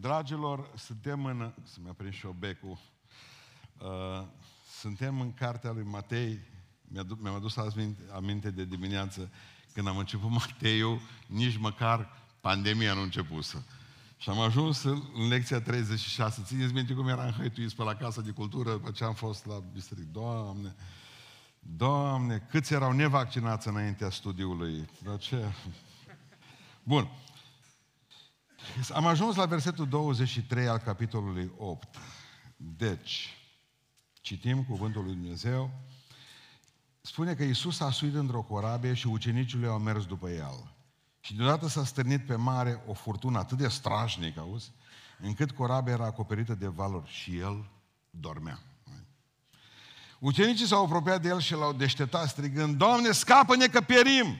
Dragilor, suntem în... Să mi-a prins și o becul. Uh, suntem în cartea lui Matei. Mi-a, mi-am adus azi aminte de dimineață când am început Mateiul, nici măcar pandemia nu începusă. Și am ajuns în lecția 36. Țineți minte cum eram hăituiți pe la Casa de Cultură după ce am fost la biserică. Doamne, Doamne, câți erau nevaccinați înaintea studiului. Dar ce? Bun. Am ajuns la versetul 23 al capitolului 8. Deci, citim cuvântul lui Dumnezeu. Spune că Iisus a suit într-o corabie și ucenicii lui au mers după el. Și deodată s-a stârnit pe mare o furtună atât de strașnică, auzi, încât corabia era acoperită de valuri și el dormea. Ucenicii s-au apropiat de el și l-au deșteptat strigând, Doamne, scapă-ne că pierim!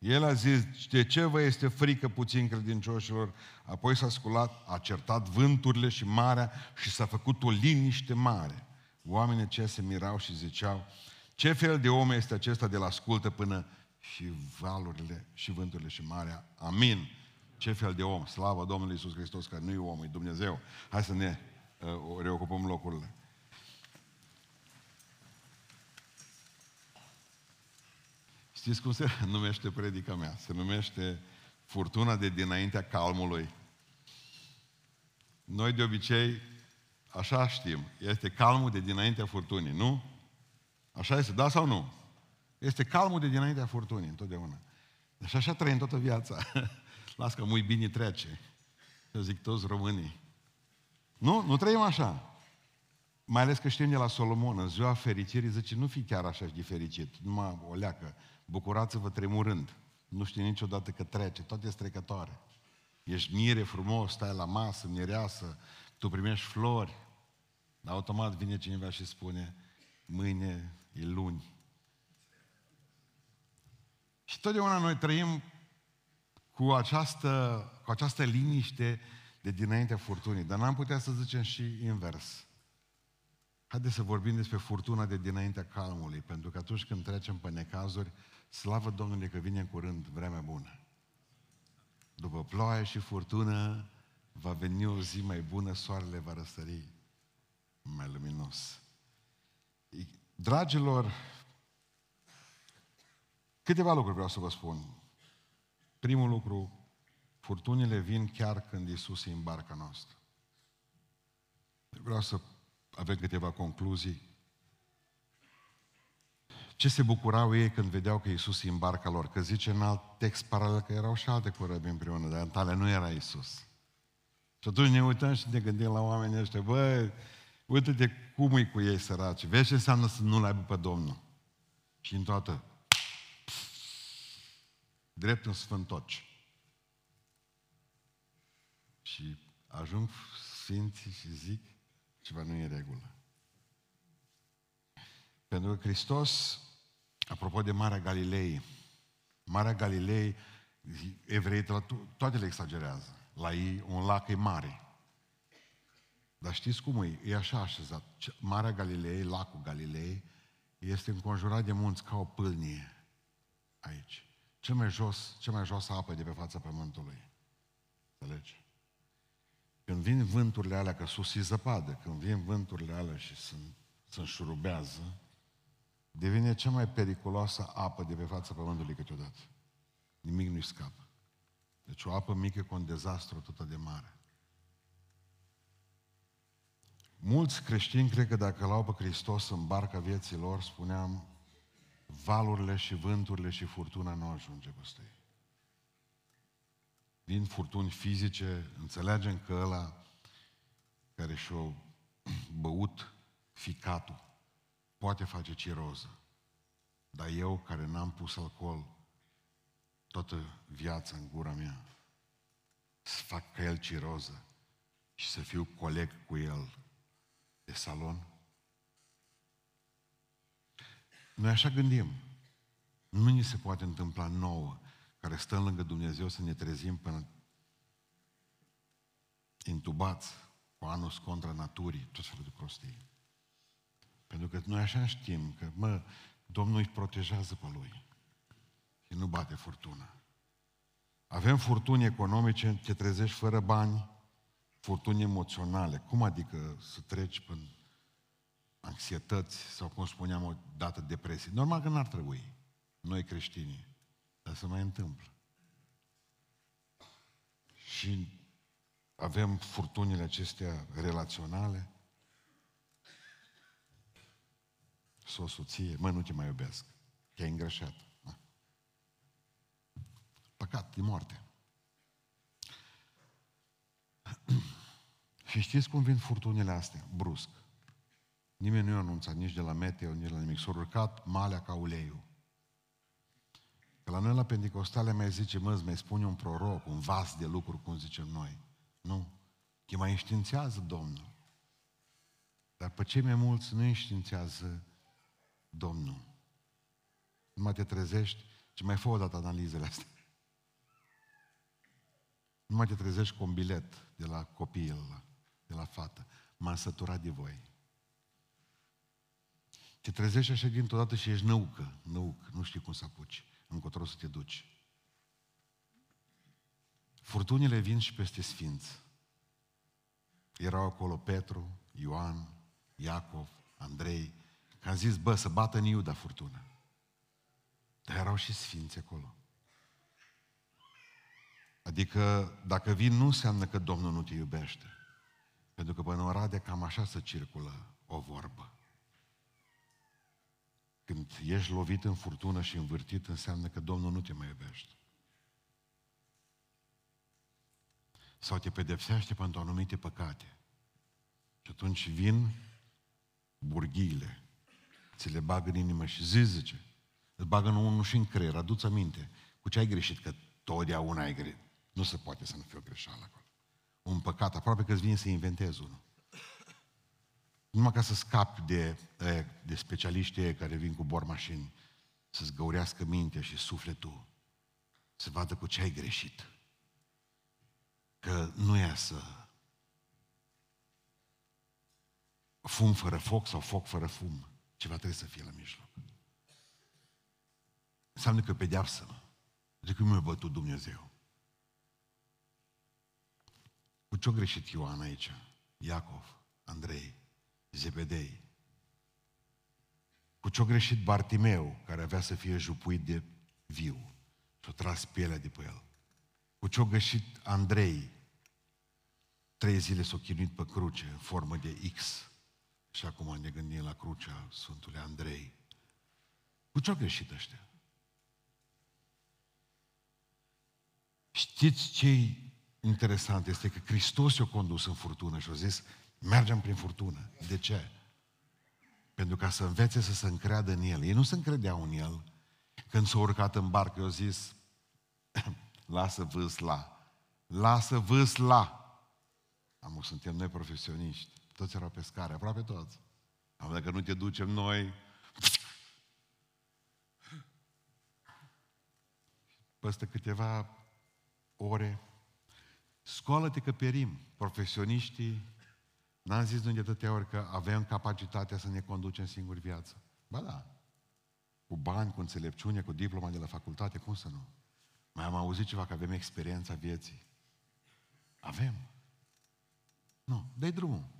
El a zis, de ce vă este frică puțin credincioșilor? Apoi s-a sculat, a certat vânturile și marea și s-a făcut o liniște mare. Oamenii ce se mirau și ziceau, ce fel de om este acesta de la ascultă până și valurile și vânturile și marea? Amin. Ce fel de om? Slavă Domnului Iisus Hristos, că nu e om, e Dumnezeu. Hai să ne uh, reocupăm locurile. Știți cum se numește predica mea? Se numește Furtuna de dinaintea calmului. Noi de obicei, așa știm, este calmul de dinaintea furtunii, nu? Așa este, da sau nu? Este calmul de dinaintea furtunii, întotdeauna. Deci așa trăim toată viața. Las că mui bine trece. Eu zic toți românii. Nu? Nu trăim așa. Mai ales că știm de la Solomon, în ziua fericirii, zice, nu fi chiar așa de fericit, numai o leacă. Bucurați-vă tremurând. Nu știi niciodată că trece, tot este trecătoare. Ești mire frumos, stai la masă, mireasă, tu primești flori, dar automat vine cineva și spune, mâine e luni. Și totdeauna noi trăim cu această, cu această liniște de dinaintea furtunii, dar n-am putea să zicem și invers. Haideți să vorbim despre furtuna de dinaintea calmului, pentru că atunci când trecem pe necazuri, Slavă Domnului că vine în curând vremea bună. După ploaie și furtună va veni o zi mai bună, soarele va răsări mai luminos. Dragilor, câteva lucruri vreau să vă spun. Primul lucru, furtunile vin chiar când Isus e în barca noastră. Vreau să avem câteva concluzii. Ce se bucurau ei când vedeau că Iisus e în barca lor? Că zice în alt text paralel că erau și alte corăbi împreună, dar în tale nu era Iisus. Și atunci ne uităm și ne gândim la oamenii ăștia, băi, uite-te cum e cu ei săraci. Vezi ce înseamnă să nu-L aibă pe Domnul. Și în toată, drept în sfântoci. Și ajung sfinții și zic, ceva nu e în regulă. Pentru că Hristos Apropo de Marea Galilei, Marea Galilei, evreii toate le exagerează. La ei un lac e mare. Dar știți cum e? E așa așezat. Marea Galilei, lacul Galilei, este înconjurat de munți ca o pâlnie aici. Cel mai jos, cea mai jos apă de pe fața pământului. Înțelegi? Când vin vânturile alea, că sus e zăpadă, când vin vânturile alea și sunt, sunt șurubează, devine cea mai periculoasă apă de pe fața pământului câteodată. Nimic nu-i scapă. Deci o apă mică cu un dezastru tot de mare. Mulți creștini cred că dacă l-au pe Hristos în barca vieții lor, spuneam, valurile și vânturile și furtuna nu ajunge peste ei. Din furtuni fizice, înțelegem că ăla care și-o băut ficatul, poate face ciroză. Dar eu, care n-am pus alcool toată viața în gura mea, să fac ca el ciroză și să fiu coleg cu el de salon? Noi așa gândim. Nu ni se poate întâmpla nouă, care stăm lângă Dumnezeu, să ne trezim până intubați cu anus contra naturii, tot felul de prostii. Pentru că noi așa știm că, mă, Domnul îi protejează pe lui. Și nu bate furtuna. Avem furtuni economice, te trezești fără bani, furtuni emoționale. Cum adică să treci prin anxietăți sau, cum spuneam o dată, depresie? Normal că n-ar trebui. Noi creștini. Dar se mai întâmplă. Și avem furtunile acestea relaționale. Să o soție, mă, nu te mai iubesc. Te-ai îngreșat. Da. Păcat, de moarte. Și știți cum vin furtunile astea? Brusc. Nimeni nu i-a anunțat nici de la meteo, nici de la nimic. S-a urcat malea ca uleiul. Că la noi la Pentecostale mai zice, mă, mai spune un proroc, un vas de lucruri, cum zicem noi. Nu. Că mai înștiințează Domnul. Dar pe cei mai mulți nu înștiințează Domnul. Nu mai te trezești, ci mai fă o dată analizele astea. Nu mai te trezești cu un bilet de la copil, de la fată. M-am săturat de voi. Te trezești așa dintr-o dată și ești năucă, năuc, nu știi cum să apuci, încotro să te duci. Furtunile vin și peste sfinți. Erau acolo Petru, Ioan, Iacov, Andrei, că am zis, bă, să bată în Iuda furtuna. Dar erau și sfinți acolo. Adică, dacă vin, nu înseamnă că Domnul nu te iubește. Pentru că până în Oradea cam așa se circulă o vorbă. Când ești lovit în furtună și învârtit, înseamnă că Domnul nu te mai iubește. Sau te pedepsește pentru anumite păcate. Și atunci vin burghiile, ți le bagă în inimă și zi, zice, îți bagă în unul și în creier, aduți aminte cu ce ai greșit, că totdeauna ai greșit. Nu se poate să nu fie o greșeală acolo. Un păcat, aproape că îți vine să inventezi unul. Numai ca să scapi de, de specialiștii care vin cu bor mașini, să-ți găurească mintea și sufletul, să vadă cu ce ai greșit. Că nu e să fum fără foc sau foc fără fum. Ceva trebuie să fie la mijloc. Înseamnă că pedeapsă. De cum mi-a bătut Dumnezeu? Cu ce-a greșit Ioan aici? Iacov, Andrei, Zebedei. Cu ce-a greșit Bartimeu, care avea să fie jupuit de viu și-a tras pielea de pe el. Cu ce-a greșit Andrei, trei zile s-a chinuit pe cruce în formă de X. Și acum ne gândim la crucea Sfântului Andrei. Cu ce-au greșit ăștia? Știți ce interesant este că Hristos i-a condus în furtună și a zis, mergem prin furtună. De ce? Pentru ca să învețe să se încreadă în El. Ei nu se încredeau în El. Când s-au urcat în barcă, i-au zis, lasă vâs la. Lasă vâs la. Am suntem noi profesioniști. Toți erau pescari, aproape toți. Am dacă nu te ducem noi, peste câteva ore, scoală-te că perim. Profesioniștii, n-am zis nu de atâtea ori că avem capacitatea să ne conducem singuri viața. Ba da. Cu bani, cu înțelepciune, cu diploma de la facultate, cum să nu? Mai am auzit ceva că avem experiența vieții. Avem. Nu, dai drumul.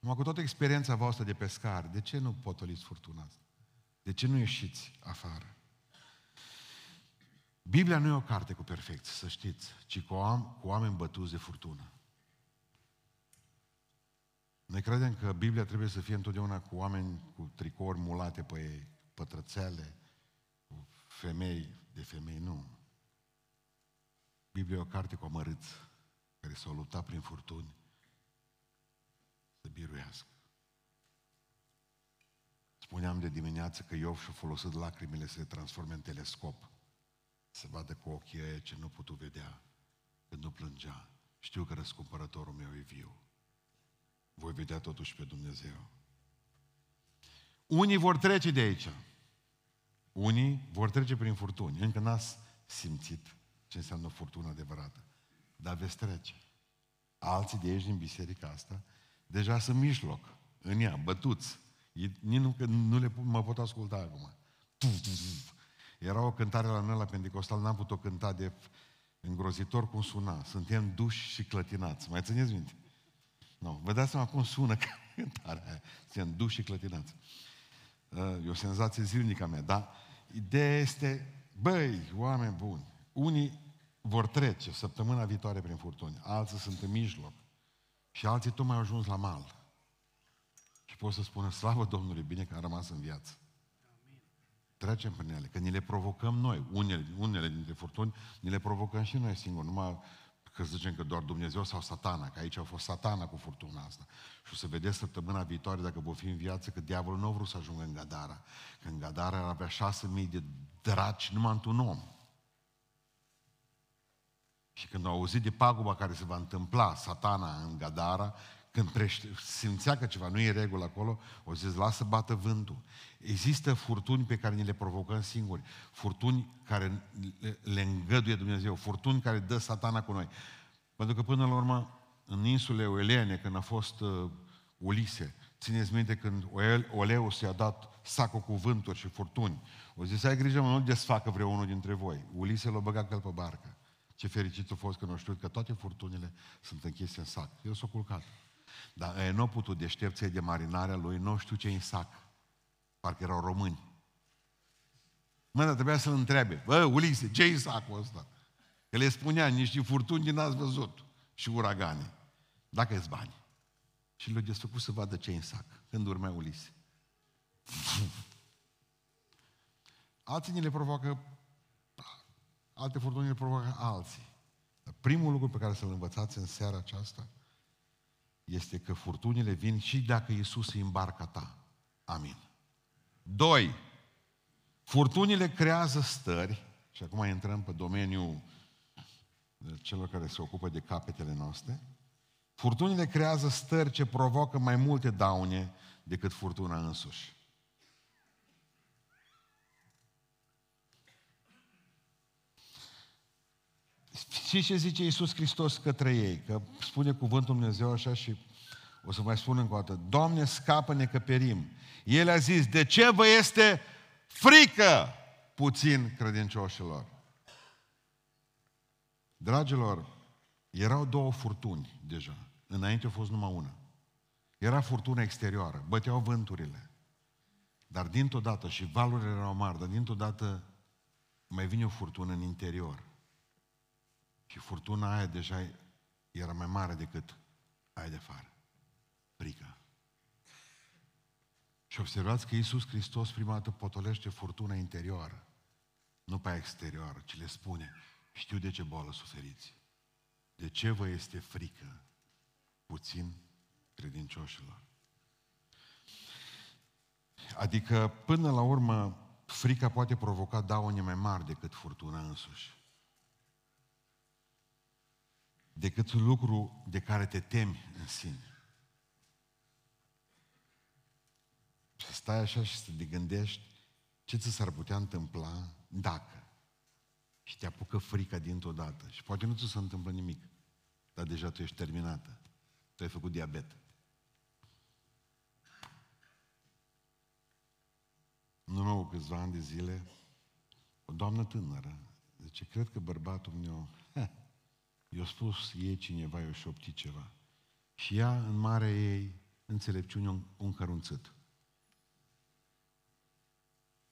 Numai cu toată experiența voastră de pescar, de ce nu potoliți furtuna asta? De ce nu ieșiți afară? Biblia nu e o carte cu perfecție, să știți, ci cu, am, cu oameni bătuți de furtună. Noi credem că Biblia trebuie să fie întotdeauna cu oameni cu tricouri mulate pe ei, pătrățele, cu femei de femei, nu. Biblia e o carte cu amărâți, care s-au luptat prin furtuni să biruiască. Spuneam de dimineață că Iov și-a folosit lacrimile să le transforme în telescop. Să vadă cu ochii aia ce nu putu vedea când nu plângea. Știu că răscumpărătorul meu e viu. Voi vedea totuși pe Dumnezeu. Unii vor trece de aici. Unii vor trece prin furtuni. Încă n-ați simțit ce înseamnă o furtună adevărată. Dar veți trece. Alții de aici din biserica asta deja sunt mijloc, în ea, bătuți. Nici nu, nu le mă pot asculta acum. Era o cântare la noi la Pentecostal, n-am putut cânta de Îngrozitor cum suna. Suntem duși și clătinați. Mai țineți minte? Nu. Vă dați seama cum sună cântarea aia. Suntem duși și clătinați. Uh, e o senzație zilnică a mea, dar ideea este, băi, oameni buni, unii vor trece săptămâna viitoare prin furtuni, alții sunt în mijloc și alții tot mai au ajuns la mal. Și pot să spună, slavă Domnului, bine că a rămas în viață. Trecem prin ele, că ni le provocăm noi. Unele, unele dintre furtuni ni le provocăm și noi singuri. Numai că zicem că doar Dumnezeu sau satana, că aici a fost satana cu furtuna asta. Și o să vedeți săptămâna viitoare, dacă vor fi în viață, că diavolul nu a vrut să ajungă în Gadara. Că în Gadara avea șase mii de draci numai într-un om. Și când au auzit de paguba care se va întâmpla satana în Gadara, când prește, simțea că ceva nu e regulă acolo, o zis, lasă bată vântul. Există furtuni pe care ni le provocăm singuri, furtuni care le îngăduie Dumnezeu, furtuni care dă satana cu noi. Pentru că până la urmă, în insule Oelene, când a fost uh, Ulise, țineți minte când Oleu s-a dat sacul cu vânturi și furtuni, o zis, ai grijă mă, nu desfacă vreunul dintre voi. Ulise l-a băgat el pe barcă. Ce fericit a fost că nu știu că toate furtunile sunt închise în sac. El s-a culcat. Dar ei nu au putut deștepți de marinarea lui, nu știu ce în sac. Parcă erau români. Mă, dar trebuia să-l întrebe. Bă, Ulise, ce e sacul ăsta? Că le spunea, niște furtuni din ați văzut. Și uragane. Dacă îți bani. Și le-a desfăcut să vadă ce e în sac. Când urmea Ulise. Alții ni le provoacă, alte furtuni le provoacă alții. Dar primul lucru pe care să-l învățați în seara aceasta este că furtunile vin și dacă Iisus îi îmbarca ta. Amin. Doi, furtunile creează stări, și acum intrăm pe domeniul celor care se ocupă de capetele noastre, furtunile creează stări ce provoacă mai multe daune decât furtuna însuși. Și ce zice Iisus Hristos către ei? Că spune cuvântul Dumnezeu așa și o să mai spun încă o dată. Doamne, scapă-ne că perim. El a zis, de ce vă este frică puțin credincioșilor? Dragilor, erau două furtuni deja. Înainte a fost numai una. Era furtuna exterioară, băteau vânturile. Dar dintr-o dată, și valurile erau mari, dar dintr-o dată mai vine o furtună în interior. Și furtuna aia deja era mai mare decât aia de afară. Frica. Și observați că Iisus Hristos prima dată potolește furtuna interioară, nu pe exterioară, ci le spune, știu de ce boală suferiți. De ce vă este frică puțin credincioșilor? Adică, până la urmă, frica poate provoca daune mai mari decât furtuna însuși decât lucru de care te temi în sine. Să stai așa și să te gândești ce ți s-ar putea întâmpla dacă. Și te apucă frica dintr-o dată. Și poate nu ți se întâmplă nimic, dar deja tu ești terminată. Tu ai făcut diabet. Nu nou câțiva ani de zile, o doamnă tânără, zice, cred că bărbatul meu I-a spus ei cineva, i-a șoptit ceva. Și ea, în mare ei, înțelepciune, un, un cărunțăt.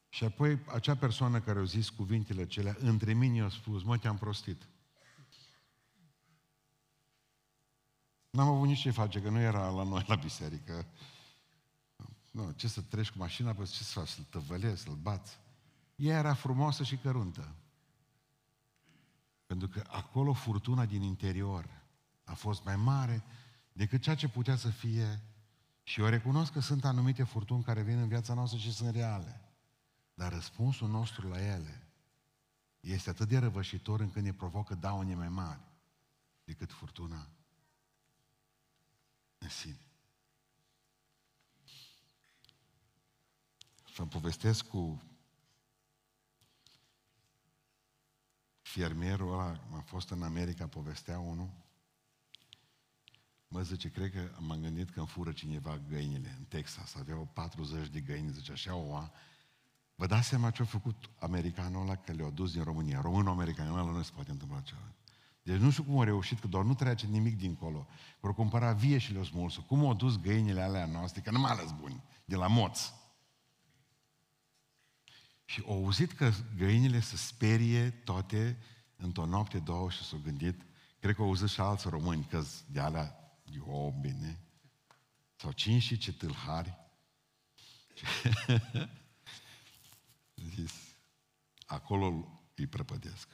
Și apoi acea persoană care a zis cuvintele acelea, între mine a spus, mă, te-am prostit. N-am avut nici ce face, că nu era la noi la biserică. Nu, ce să treci cu mașina, păi ce să faci, să-l tăvălezi, să-l bați. Ea era frumoasă și căruntă. Pentru că acolo furtuna din interior a fost mai mare decât ceea ce putea să fie. Și eu recunosc că sunt anumite furtuni care vin în viața noastră și sunt reale. Dar răspunsul nostru la ele este atât de răvășitor încât ne provocă daune mai mari decât furtuna în sine. Să povestesc cu Fiermierul ăla, am fost în America, povestea unul, Mă zice, cred că m-am gândit că îmi fură cineva găinile în Texas. Aveau 40 de găini, zice, așa o Vă dați seama ce a făcut americanul ăla că le-a dus din România. Românul americanul ăla nu se poate întâmpla ceva. Deci nu știu cum a reușit, că doar nu trece nimic dincolo. Vor cumpăra vie și le-o smulsă. Cum au dus găinile alea noastre, că nu mai ales buni, de la moț. Și au auzit că găinile se sperie toate într-o noapte, două și s-au gândit, cred că au auzit și alți români că de alea, eu, bine, sau cinci și ce tâlhari. zis, acolo îi prăpădesc.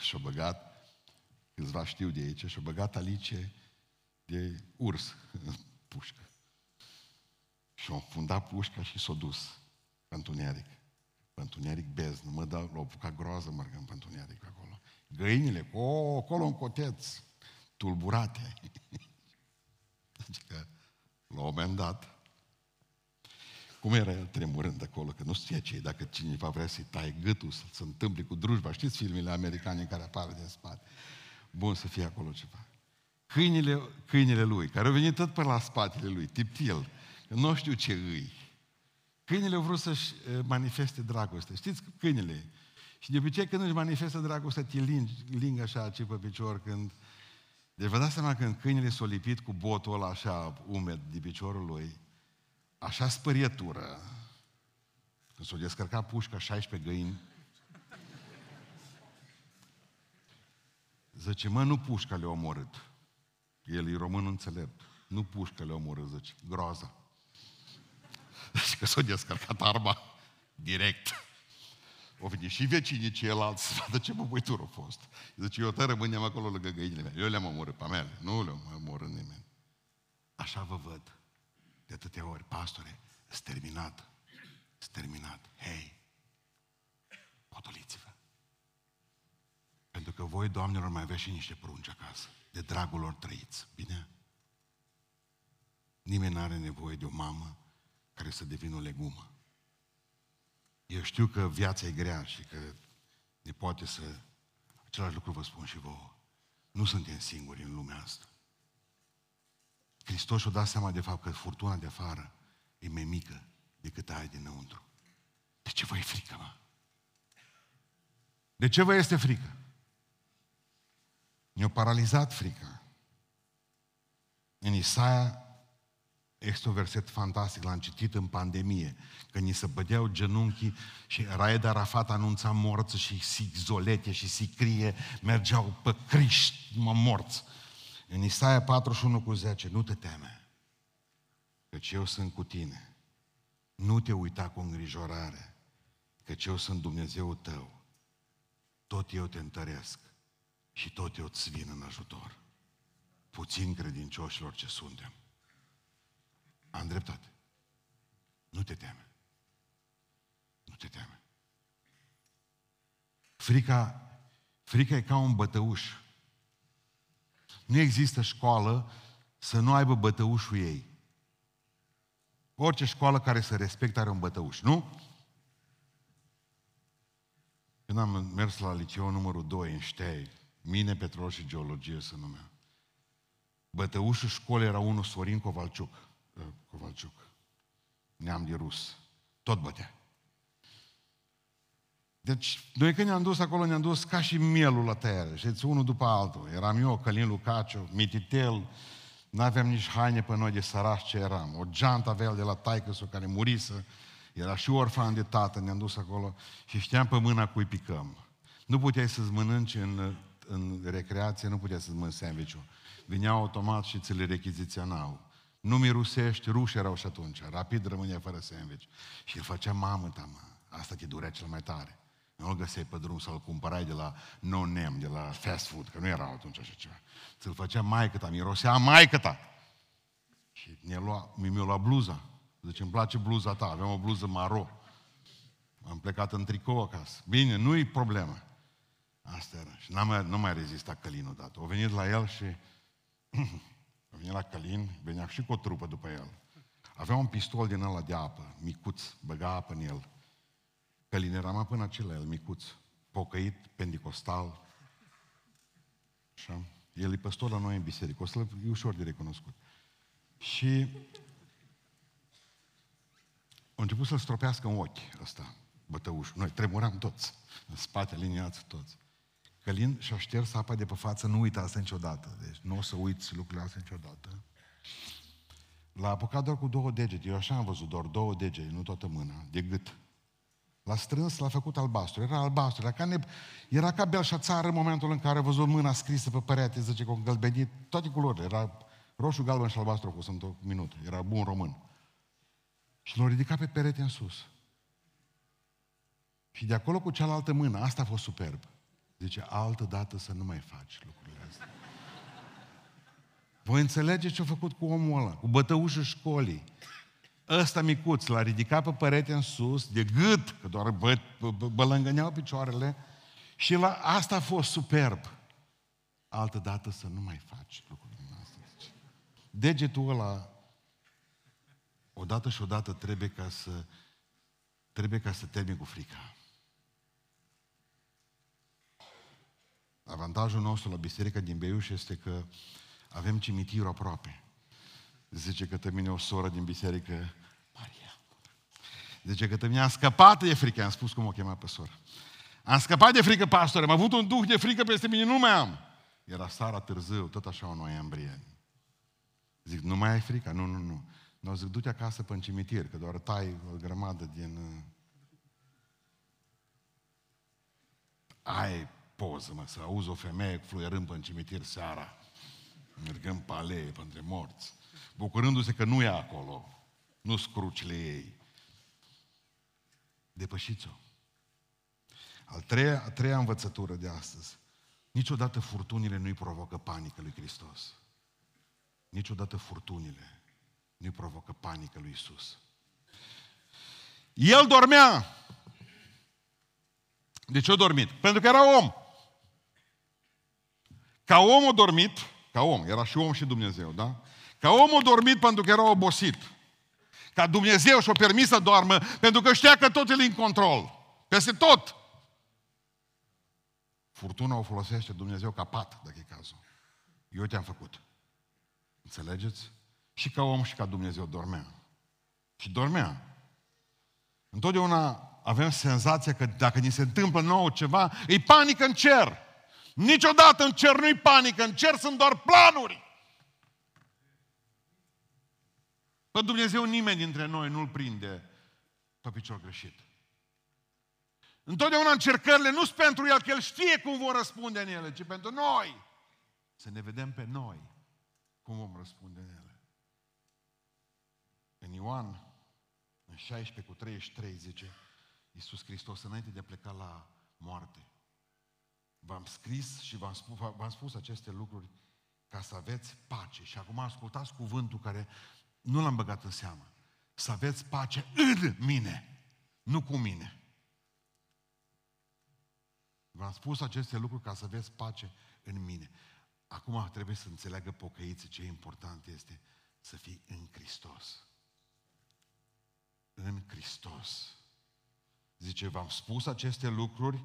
Și-au băgat, câțiva știu de aici, și-au băgat alice de urs în pușcă. Și-au fundat pușca și s-au dus pe întuneric. Pe întuneric beznă. Mă dă, l-au apucat groază mergând pe întuneric acolo. Găinile, o, acolo în coteț, tulburate. Deci că, la un moment dat, cum era el tremurând acolo, că nu știa ce dacă cineva vrea să-i taie gâtul, să se întâmple cu drujba. Știți filmele americane în care apare din spate? Bun să fie acolo ceva. Câinile, câinile lui, care au venit tot pe la spatele lui, tiptil, că nu știu ce îi. Câinile au vrut să-și eh, manifeste dragoste. Știți câinile? Și de obicei când își manifestă dragoste, te lingi, ling așa ce pe picior când... Deci vă dați seama când câinele s-a lipit cu botul ăla așa umed de piciorul lui, așa spărietură, când s-a descărcat pușca 16 găini, zice, mă, nu pușca le-a omorât. El e român înțelept. Nu pușca le-a omorât, zice, groaza. Deci că s-a descărcat arma direct. O venit și vecinii ceilalți să vadă ce băbăitură a fost. Zice, eu te rămânem acolo lângă găinile mele. Eu le-am omorât pe mele, nu le-am omorât nimeni. Așa vă văd de atâtea ori, pastore, s terminat, s terminat. Hei, potoliți-vă. Pentru că voi, doamnelor, mai aveți și niște prunci acasă. De dragul lor trăiți. Bine? Nimeni nu are nevoie de o mamă care să devină o legumă. Eu știu că viața e grea și că ne poate să... Același lucru vă spun și vouă. Nu suntem singuri în lumea asta. Hristos și-a dat seama de fapt că furtuna de afară e mai mică decât aia dinăuntru. De ce vă e frică, mă? De ce vă este frică? Ne-a paralizat frica. În Isaia este un verset fantastic, l-am citit în pandemie, că ni se bădeau genunchii și Raed Arafat anunța morță și zolete și sicrie mergeau pe criști, mă morți. În Isaia 41 cu 10, nu te teme, căci eu sunt cu tine. Nu te uita cu îngrijorare, căci eu sunt Dumnezeu tău. Tot eu te întăresc și tot eu îți vin în ajutor. Puțin credincioșilor ce suntem. Am dreptate. Nu te teme. Nu te teme. Frica, frica e ca un bătăuș nu există școală să nu aibă bătăușul ei. Orice școală care să respecte are un bătăuș, nu? Când am mers la liceu numărul 2 în Ștei, mine, petrol și geologie se numea. Bătăușul școlii era unul Sorin Covalciuc. Uh, Covalciuc. Neam de rus. Tot bătea. Deci, noi când ne-am dus acolo, ne-am dus ca și mielul la tăiere, știți, unul după altul. Eram eu, Călin Lucaciu, Mititel, nu aveam nici haine pe noi de sărași ce eram. O geantă avea el de la taică care murisă, era și orfan de tată, ne-am dus acolo și știam pe mâna cui picăm. Nu puteai să-ți mănânci în, în recreație, nu puteai să-ți mănânci sandwich Vineau automat și ți le rechiziționau. Nu mirusești, ruși erau și atunci. Rapid rămânea fără sandwich. Și îl făcea mamă ta, mă. Asta te durea cel mai tare. Nu-l găseai pe drum să-l cumpărai de la no-name, de la fast food, că nu era atunci așa ceva. Ți-l făcea maică ta, mirosea maică ta. Și ne lua, mi-a luat bluza. Zice, îmi place bluza ta, aveam o bluză maro. Am plecat în tricou acasă. Bine, nu-i problemă. Asta era. Și n-am mai, nu mai rezistat Călin odată. O venit la el și... a venit la Călin, venea și cu o trupă după el. Avea un pistol din ăla de apă, micuț, băga apă în el. Călin era până acela, el micuț, pocăit, pendicostal. Așa. El e păstor la noi în biserică, o să e ușor de recunoscut. Și a început să-l stropească în ochi ăsta, bătăușul. Noi tremuram toți, în spate liniați toți. Călin și-a șters apa de pe față, nu uita asta niciodată. Deci nu o să uiți lucrurile astea niciodată. L-a apucat doar cu două degete. Eu așa am văzut, doar două degete, nu toată mâna, de gât. L-a strâns, l-a făcut albastru. Era albastru, era ca, ne... era ca belșațară în momentul în care a văzut mâna scrisă pe perete, zice, cu gălbenit, toate culorile. Era roșu, galben și albastru cu sunt un minut. Era bun român. Și l-a ridicat pe perete în sus. Și de acolo cu cealaltă mână, asta a fost superb. Zice, altă dată să nu mai faci lucrurile astea. Voi înțelegeți ce a făcut cu omul ăla, cu bătăușul școlii. Ăsta micuț l-a ridicat pe perete în sus, de gât, că doar bă, bă, bă, bălângăneau picioarele, și la, asta a fost superb. Altă dată să nu mai faci lucrurile astea. Degetul ăla, odată și odată trebuie ca să, trebuie ca să termini cu frica. Avantajul nostru la biserica din Beiuș este că avem cimitirul aproape. Zice că mine o soră din biserică, Maria. Zice că mine a scăpat de frică, am spus cum o chema pe soră. Am scăpat de frică, pastore, am avut un duh de frică peste mine, nu mai am. Era sara târziu, tot așa o noiembrie. Zic, nu mai ai frică? Nu, nu, nu. Nu, zic, du-te acasă pe cimitir, că doar tai o grămadă din... Uh, ai poză, mă, să auzi o femeie fluierând pe cimitir seara, mergând pe alee, pe între morți, bucurându-se că nu e acolo, nu scrucile ei. Depășiți-o. Al treia, a treia învățătură de astăzi. Niciodată furtunile nu-i provocă panică lui Hristos. Niciodată furtunile nu-i provocă panică lui Isus. El dormea. De ce a dormit? Pentru că era om. Ca omul dormit, ca om, era și om și Dumnezeu, da? Ca omul dormit pentru că era obosit. Ca Dumnezeu și-o permis să doarmă pentru că știa că tot e în control. Peste tot. Furtuna o folosește Dumnezeu ca pat, dacă e cazul. Eu te-am făcut. Înțelegeți? Și ca om și ca Dumnezeu dormea. Și dormea. Întotdeauna avem senzația că dacă ni se întâmplă nouă ceva, e panică în cer. Niciodată în cer nu-i panică, în cer sunt doar planuri. Pe Dumnezeu nimeni dintre noi nu-L prinde pe picior greșit. Întotdeauna încercările nu sunt pentru El, că El știe cum vor răspunde în ele, ci pentru noi. Să ne vedem pe noi cum vom răspunde în ele. În Ioan, în 16 cu 33, zice Iisus Hristos, înainte de a pleca la moarte, V-am scris și v-am spus, v-am spus aceste lucruri ca să aveți pace. Și acum ascultați cuvântul care nu l-am băgat în seamă. Să aveți pace în mine, nu cu mine. V-am spus aceste lucruri ca să aveți pace în mine. Acum trebuie să înțeleagă pocăiții ce important este să fii în Hristos. În Hristos. Zice, v-am spus aceste lucruri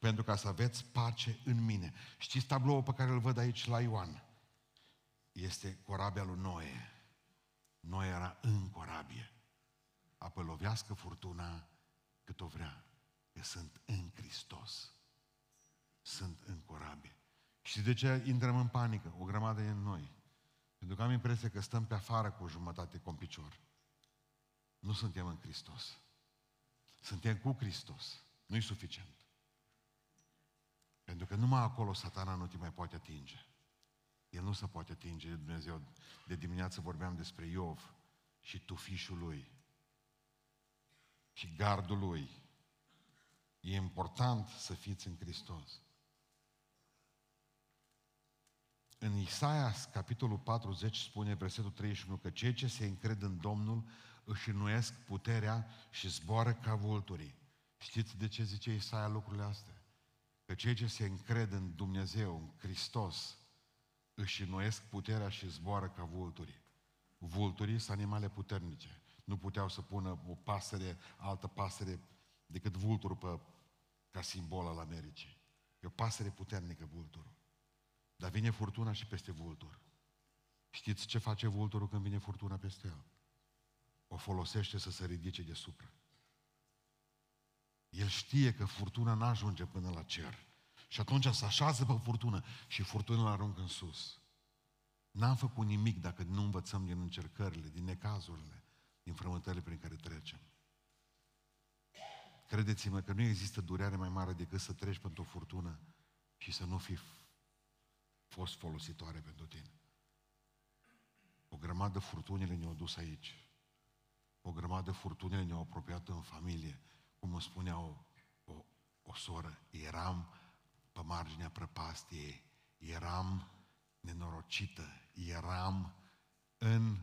pentru ca să aveți pace în mine. Știți tabloul pe care îl văd aici la Ioan? Este corabia lui Noe. Noe era în corabie. Apoi lovească furtuna cât o vrea. Că sunt în Hristos. Sunt în corabie. Și de ce intrăm în panică? O grămadă în noi. Pentru că am impresia că stăm pe afară cu o jumătate cu picior. Nu suntem în Hristos. Suntem cu Hristos. Nu-i suficient. Pentru că numai acolo satana nu te mai poate atinge. El nu se poate atinge de Dumnezeu. De dimineață vorbeam despre Iov și tufișul lui și gardul lui. E important să fiți în Hristos. În Isaia, capitolul 40, spune versetul 31 că cei ce se încred în Domnul își înnoiesc puterea și zboară ca vulturii. Știți de ce zice Isaia lucrurile astea? Că cei ce se încred în Dumnezeu, în Hristos, își înnoiesc puterea și zboară ca vulturii. Vulturii sunt animale puternice. Nu puteau să pună o pasăre, altă pasăre, decât vulturul pe, ca simbol al Americii. E o pasăre puternică, vulturul. Dar vine furtuna și peste vultur. Știți ce face vulturul când vine furtuna peste el? O folosește să se ridice deasupra. El știe că furtuna nu ajunge până la cer. Și atunci se așează pe furtună și furtuna îl aruncă în sus. N-am făcut nimic dacă nu învățăm din încercările, din necazurile, din frământările prin care trecem. Credeți-mă că nu există durere mai mare decât să treci pentru o furtună și să nu fi fost folositoare pentru tine. O grămadă furtunile ne-au dus aici. O grămadă furtunile ne-au apropiat în familie. Cum îmi spunea o, o, o soră, eram pe marginea prăpastiei, eram nenorocită, eram în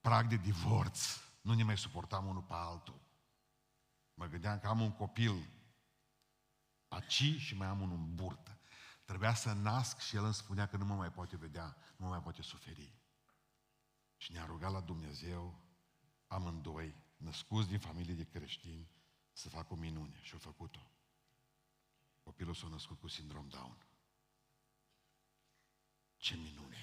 prag de divorț, nu ne mai suportam unul pe altul. Mă gândeam că am un copil aci și mai am unul în burtă. Trebuia să nasc și el îmi spunea că nu mă mai poate vedea, nu mă mai poate suferi. Și ne-a rugat la Dumnezeu, amândoi, născuți din familie de creștini, să facă o minune. Și au făcut-o. Copilul s-a născut cu sindrom Down. Ce minune!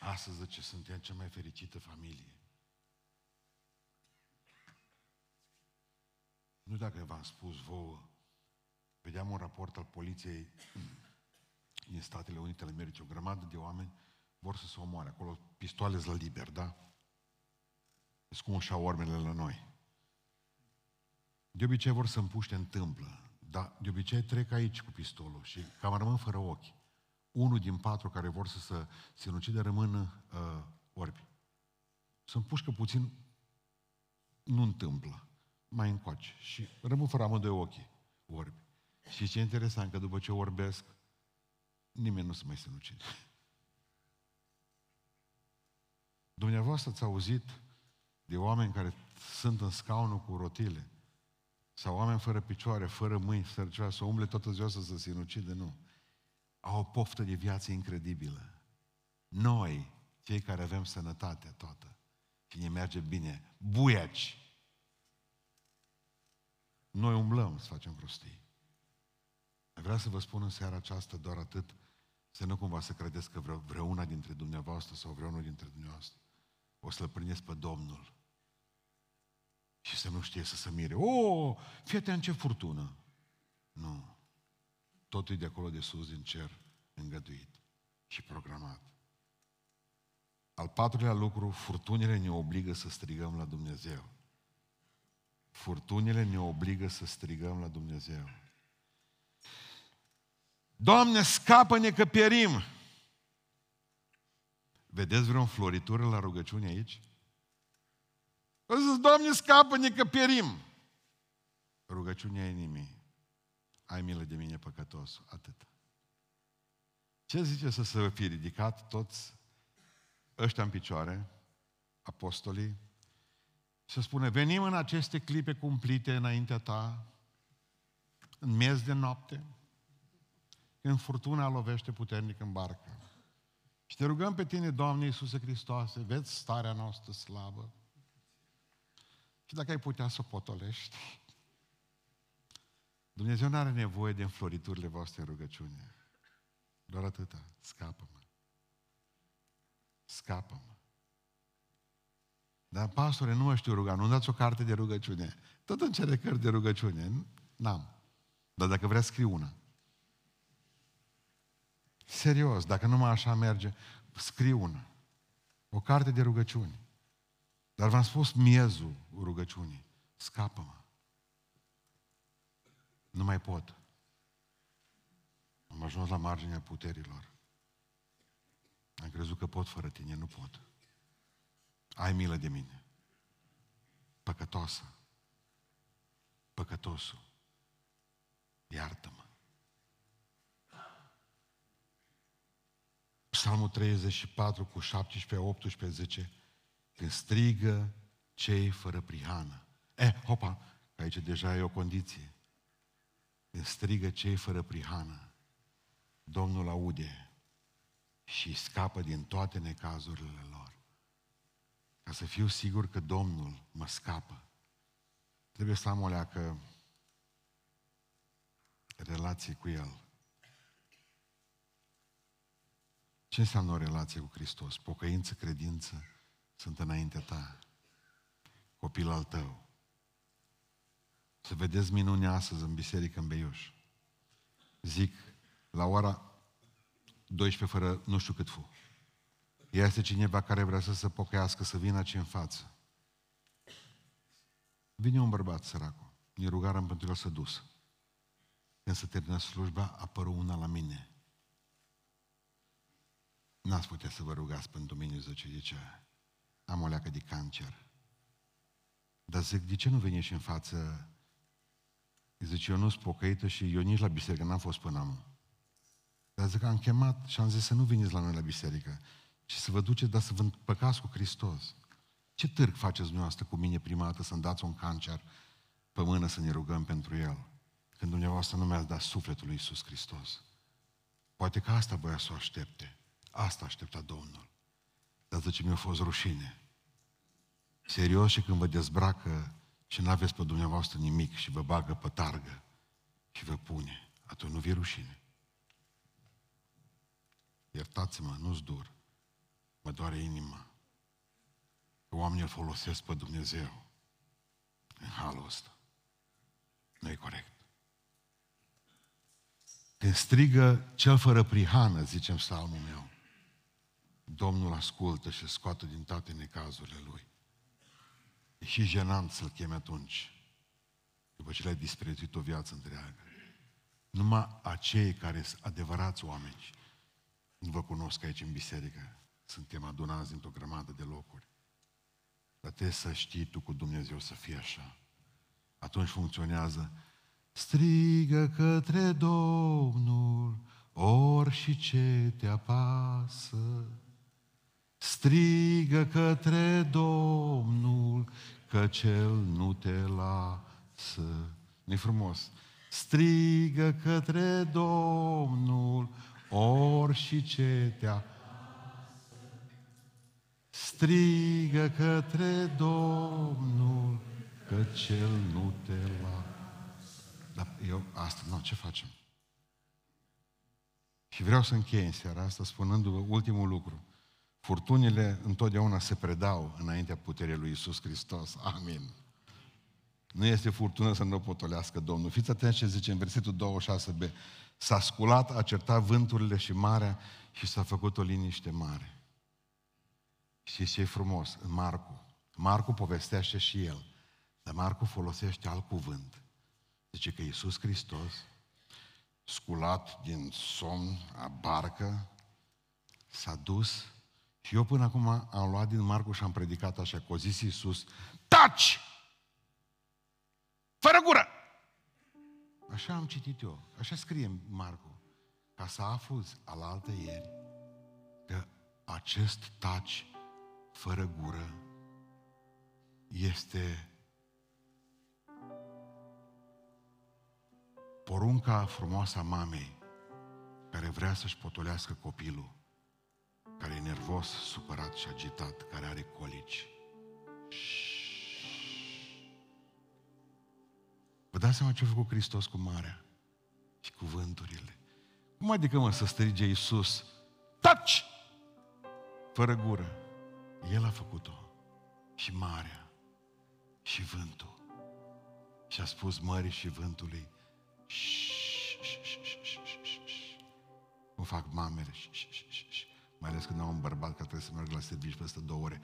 Astăzi, zice, suntem cea mai fericită familie. Nu dacă v-am spus vouă, vedeam un raport al poliției din Statele Unite ale Americii, o grămadă de oameni vor să se omoare. Acolo pistoale la liber, da? Sunt cum așa ormele la noi. De obicei vor să împuște în tâmplă, dar de obicei trec aici cu pistolul și cam rămân fără ochi. Unul din patru care vor să se sinucide rămân uh, orbi. Să împușcă puțin, nu întâmplă, mai încoace. Și rămân fără amândoi ochii orbi. Și ce interesant, că după ce orbesc, nimeni nu se mai sinucide. Dumneavoastră ați auzit de oameni care sunt în scaunul cu rotile, sau oameni fără picioare, fără mâini, fără să umble toată ziua să se sinucide, nu. Au o poftă de viață incredibilă. Noi, cei care avem sănătatea toată, și ne merge bine, buiaci, noi umblăm să facem prostii. Vreau să vă spun în seara aceasta doar atât, să nu cumva să credeți că vreo, vreuna dintre dumneavoastră sau vreunul dintre dumneavoastră o să-L prindeți pe Domnul și să nu știe să se mire. O, fii în ce furtună. Nu. Totul e de acolo de sus, din cer, îngăduit și programat. Al patrulea lucru, furtunile ne obligă să strigăm la Dumnezeu. Furtunile ne obligă să strigăm la Dumnezeu. Doamne, scapă-ne că pierim! Vedeți vreo înfloritură la rugăciune aici? O zis, Doamne, scapă-ne că pierim! Rugăciunea e nimic. Ai milă de mine, păcătos. Atât. Ce zice să se fi ridicat toți ăștia în picioare, apostolii, să spune, venim în aceste clipe cumplite înaintea ta, în miez de noapte, când furtuna lovește puternic în barcă. Și te rugăm pe tine, Doamne Iisuse Hristoase, vezi starea noastră slabă. Și dacă ai putea să o potolești, Dumnezeu nu are nevoie de înfloriturile voastre în rugăciune. Doar atâta. Scapă-mă. Scapă-mă. Dar, pastore, nu mă știu ruga, nu dați o carte de rugăciune. Tot în cărți de rugăciune. N-am. Dar dacă vrea, scriu una. Serios, dacă numai așa merge, scriu una. O carte de rugăciuni. Dar v-am spus miezul rugăciunii. Scapă-mă. Nu mai pot. Am ajuns la marginea puterilor. Am crezut că pot fără tine, nu pot. Ai milă de mine. Păcătoasă. Păcătosul. Iartă-mă. Psalmul 34 cu 17, 18 zice când strigă cei fără prihană. Eh, hopa, aici deja e o condiție. Când strigă cei fără prihană, Domnul aude și scapă din toate necazurile lor. Ca să fiu sigur că Domnul mă scapă, trebuie să am o leacă relație cu El. Ce înseamnă o relație cu Hristos? Pocăință, credință, sunt înaintea ta. Copil al tău. Să vedeți minunea astăzi în biserică în Beiuș. Zic, la ora 12 fără nu știu cât fu. Este cineva care vrea să se pocăiască, să vină aici în față. Vine un bărbat săracul. Ne rugarăm pentru el să dus. Când se termină slujba, apără una la mine. N-ați putea să vă rugați pentru mine, zice, zice, am o leacă de cancer. Dar zic, de ce nu veni și în față? Zice, eu nu sunt pocăită și eu nici la biserică n-am fost până am. Dar zic, am chemat și am zis să nu veniți la noi la biserică, ci să vă duceți, dar să vă împăcați cu Hristos. Ce târg faceți dumneavoastră cu mine prima dată să-mi dați un cancer pe mână să ne rugăm pentru el? Când dumneavoastră nu mi-ați dat sufletul lui Iisus Hristos. Poate că asta voia să o aștepte. Asta aștepta Domnul. Dar zice, mi-a fost rușine. Serios și când vă dezbracă și nu aveți pe dumneavoastră nimic și vă bagă pe targă și vă pune, atunci nu vi rușine. Iertați-mă, nu-ți dur. Mă doare inima. Că oamenii îl folosesc pe Dumnezeu în halul ăsta. Nu e corect. Când strigă cel fără prihană, zicem psalmul meu, Domnul ascultă și scoate din toate necazurile Lui. E și jenant să-L cheme atunci, după ce l-ai disprețuit o viață întreagă. Numai acei care sunt adevărați oameni, nu vă cunosc aici în biserică, suntem adunați dintr-o grămadă de locuri. Dar trebuie să știi tu cu Dumnezeu să fie așa. Atunci funcționează. Strigă către Domnul ori și ce te apasă. Strigă către Domnul, că Cel nu te lasă. nu frumos. Strigă către Domnul, ori și ce te apasă. Strigă către Domnul, că Cel nu te lasă. Dar eu, asta, nu, ce facem? Și vreau să închei în seara asta spunându-vă ultimul lucru. Furtunile întotdeauna se predau înaintea puterii lui Isus Hristos. Amin. Nu este furtună să nu potolească Domnul. Fiți atenți ce zice în versetul 26b. S-a sculat, a certat vânturile și marea și s-a făcut o liniște mare. Și ce e frumos? În Marcu. Marcu povestește și el. Dar Marcu folosește alt cuvânt. Zice că Iisus Hristos, sculat din somn, a barcă, s-a dus și eu până acum am luat din Marcu și am predicat așa, că o zis Iisus, taci! Fără gură! Așa am citit eu, așa scrie în Marcu, ca să afluți alaltă ieri că acest taci fără gură este porunca frumoasă a mamei care vrea să-și potolească copilul, care e nervos, supărat și agitat, care are colici. Vă dați seama ce a făcut Hristos cu marea și cu vânturile? Cum adică mă să strige Iisus, taci! Fără gură. El a făcut-o. Și marea. Și vântul. Și a spus mării și vântului, cum fac mamele, mai ales când au un bărbat care trebuie să meargă la serviciu peste două ore.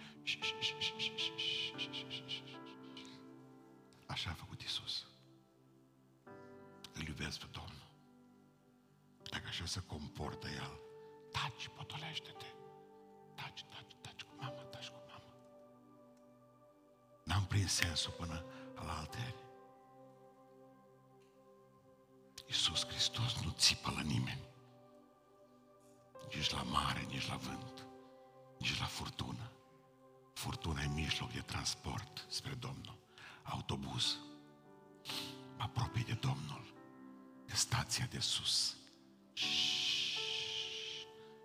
Așa a făcut Isus. Îl iubesc pe Domnul. Dacă așa se comportă El, taci, potolește-te. Taci, taci, taci cu mama, taci cu mama. N-am prins sensul până la alteri. Iisus Hristos nu țipă la nimeni. Mijloc de transport spre Domnul. Autobuz. Mă apropii de Domnul, de stația de sus.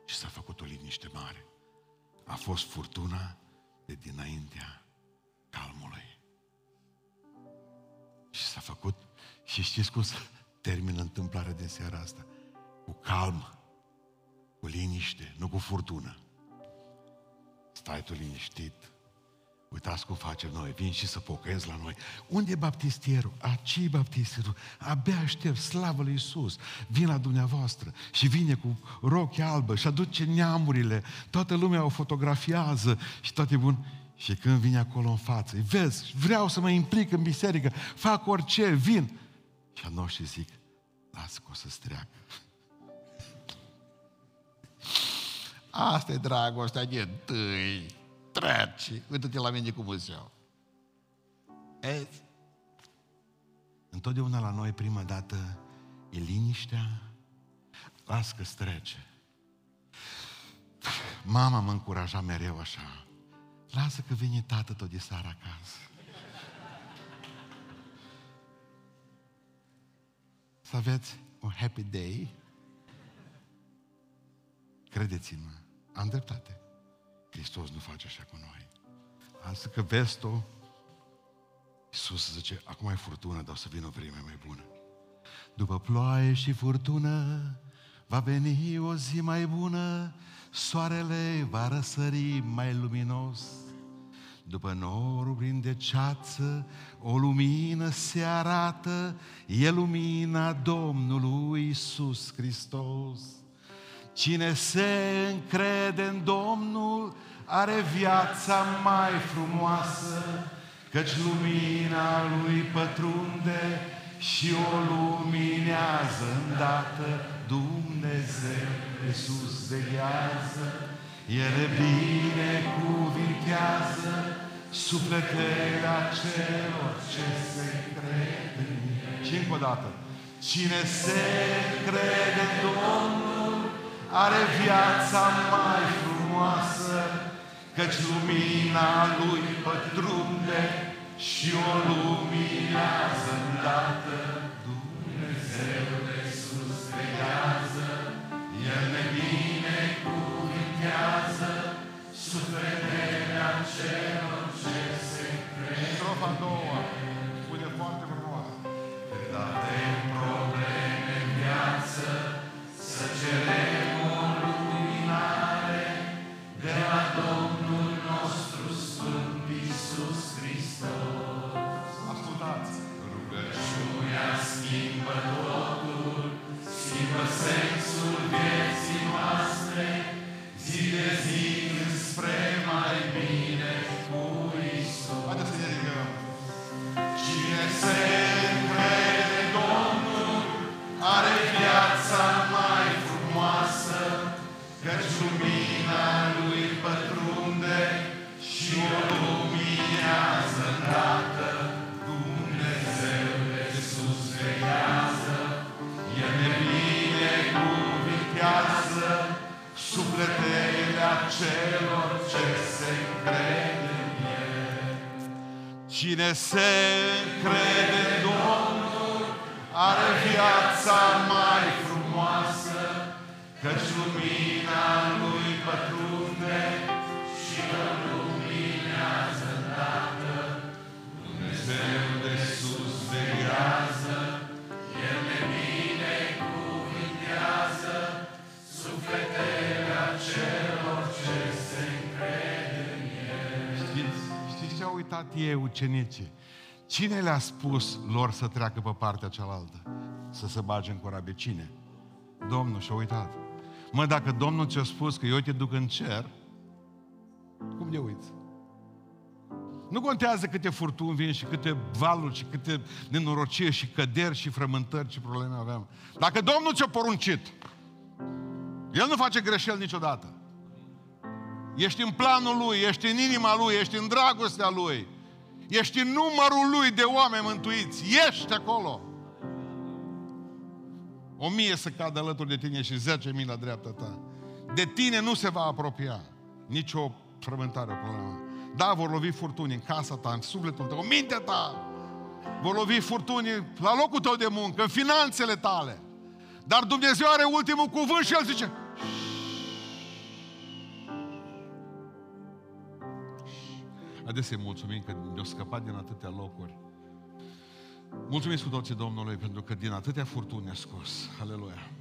Și s-a făcut o liniște mare. A fost furtuna de dinaintea calmului. Și s-a făcut, și știți cum să termină întâmplarea de seara asta? Cu calm, cu liniște, nu cu furtună. Stai tu liniștit, Uitați cum facem noi, vin și să pocăiesc la noi. Unde e baptistierul? A, ce e baptistierul? Abia aștept, slavă lui Iisus. Vin la dumneavoastră și vine cu rochia albă și aduce neamurile. Toată lumea o fotografiază și toate bun. Și când vine acolo în față, îi vezi, vreau să mă implic în biserică, fac orice, vin. Și a și zic, lasă că o să-ți treacă. Asta e dragostea de întâi. Trece. Uită-te la mine cum îți iau. E, întotdeauna la noi prima dată e liniștea, las că trece. Mama mă încuraja mereu așa. Lasă că vine tată tot de seara acasă. Să aveți un happy day. Credeți-mă, am dreptate. Hristos nu face așa cu noi. Asta că vezi tu, Iisus zice, acum e furtună, dar o să vină o vreme mai bună. După ploaie și furtună, va veni o zi mai bună, soarele va răsări mai luminos. După norul plin de ceață, o lumină se arată, e lumina Domnului Iisus Hristos. Cine se încrede în Domnul are viața mai frumoasă, căci lumina lui pătrunde și o luminează îndată. Dumnezeu de sus veghează, El bine cuvintează sufletele celor ce se cred în Și încă o dată, cine se crede în Domnul are viața mai frumoasă, căci lumina lui pătrunde și o luminează îndată. Dumnezeu de sus vedează, El ne binecuvintează, sufletele celor ce se cred. Strofa a doua spune foarte frumos. Când știți ce au uitat ei ucenicii? Cine le-a spus lor să treacă pe partea cealaltă? Să se bage în corabie. Cine? Domnul și-a uitat. Mă, dacă Domnul ți-a spus că eu te duc în cer, cum de uiți? Nu contează câte furtuni vin și câte valuri și câte nenorociri și căderi și frământări și probleme avem. Dacă Domnul ți-a poruncit, El nu face greșeli niciodată. Ești în planul Lui, ești în inima Lui, ești în dragostea Lui. Ești în numărul Lui de oameni mântuiți. Ești acolo. O mie să cadă alături de tine și zece mii la dreapta ta. De tine nu se va apropia nicio frământare, problemă. Da, vor lovi furtuni în casa ta, în sufletul tău, în mintea ta. Vor lovi furtuni la locul tău de muncă, în finanțele tale. Dar Dumnezeu are ultimul cuvânt și El zice, Haideți să-i mulțumim că ne-a scăpat din atâtea locuri. Mulțumim cu toții Domnului pentru că din atâtea furtuni ne-a scos. Aleluia!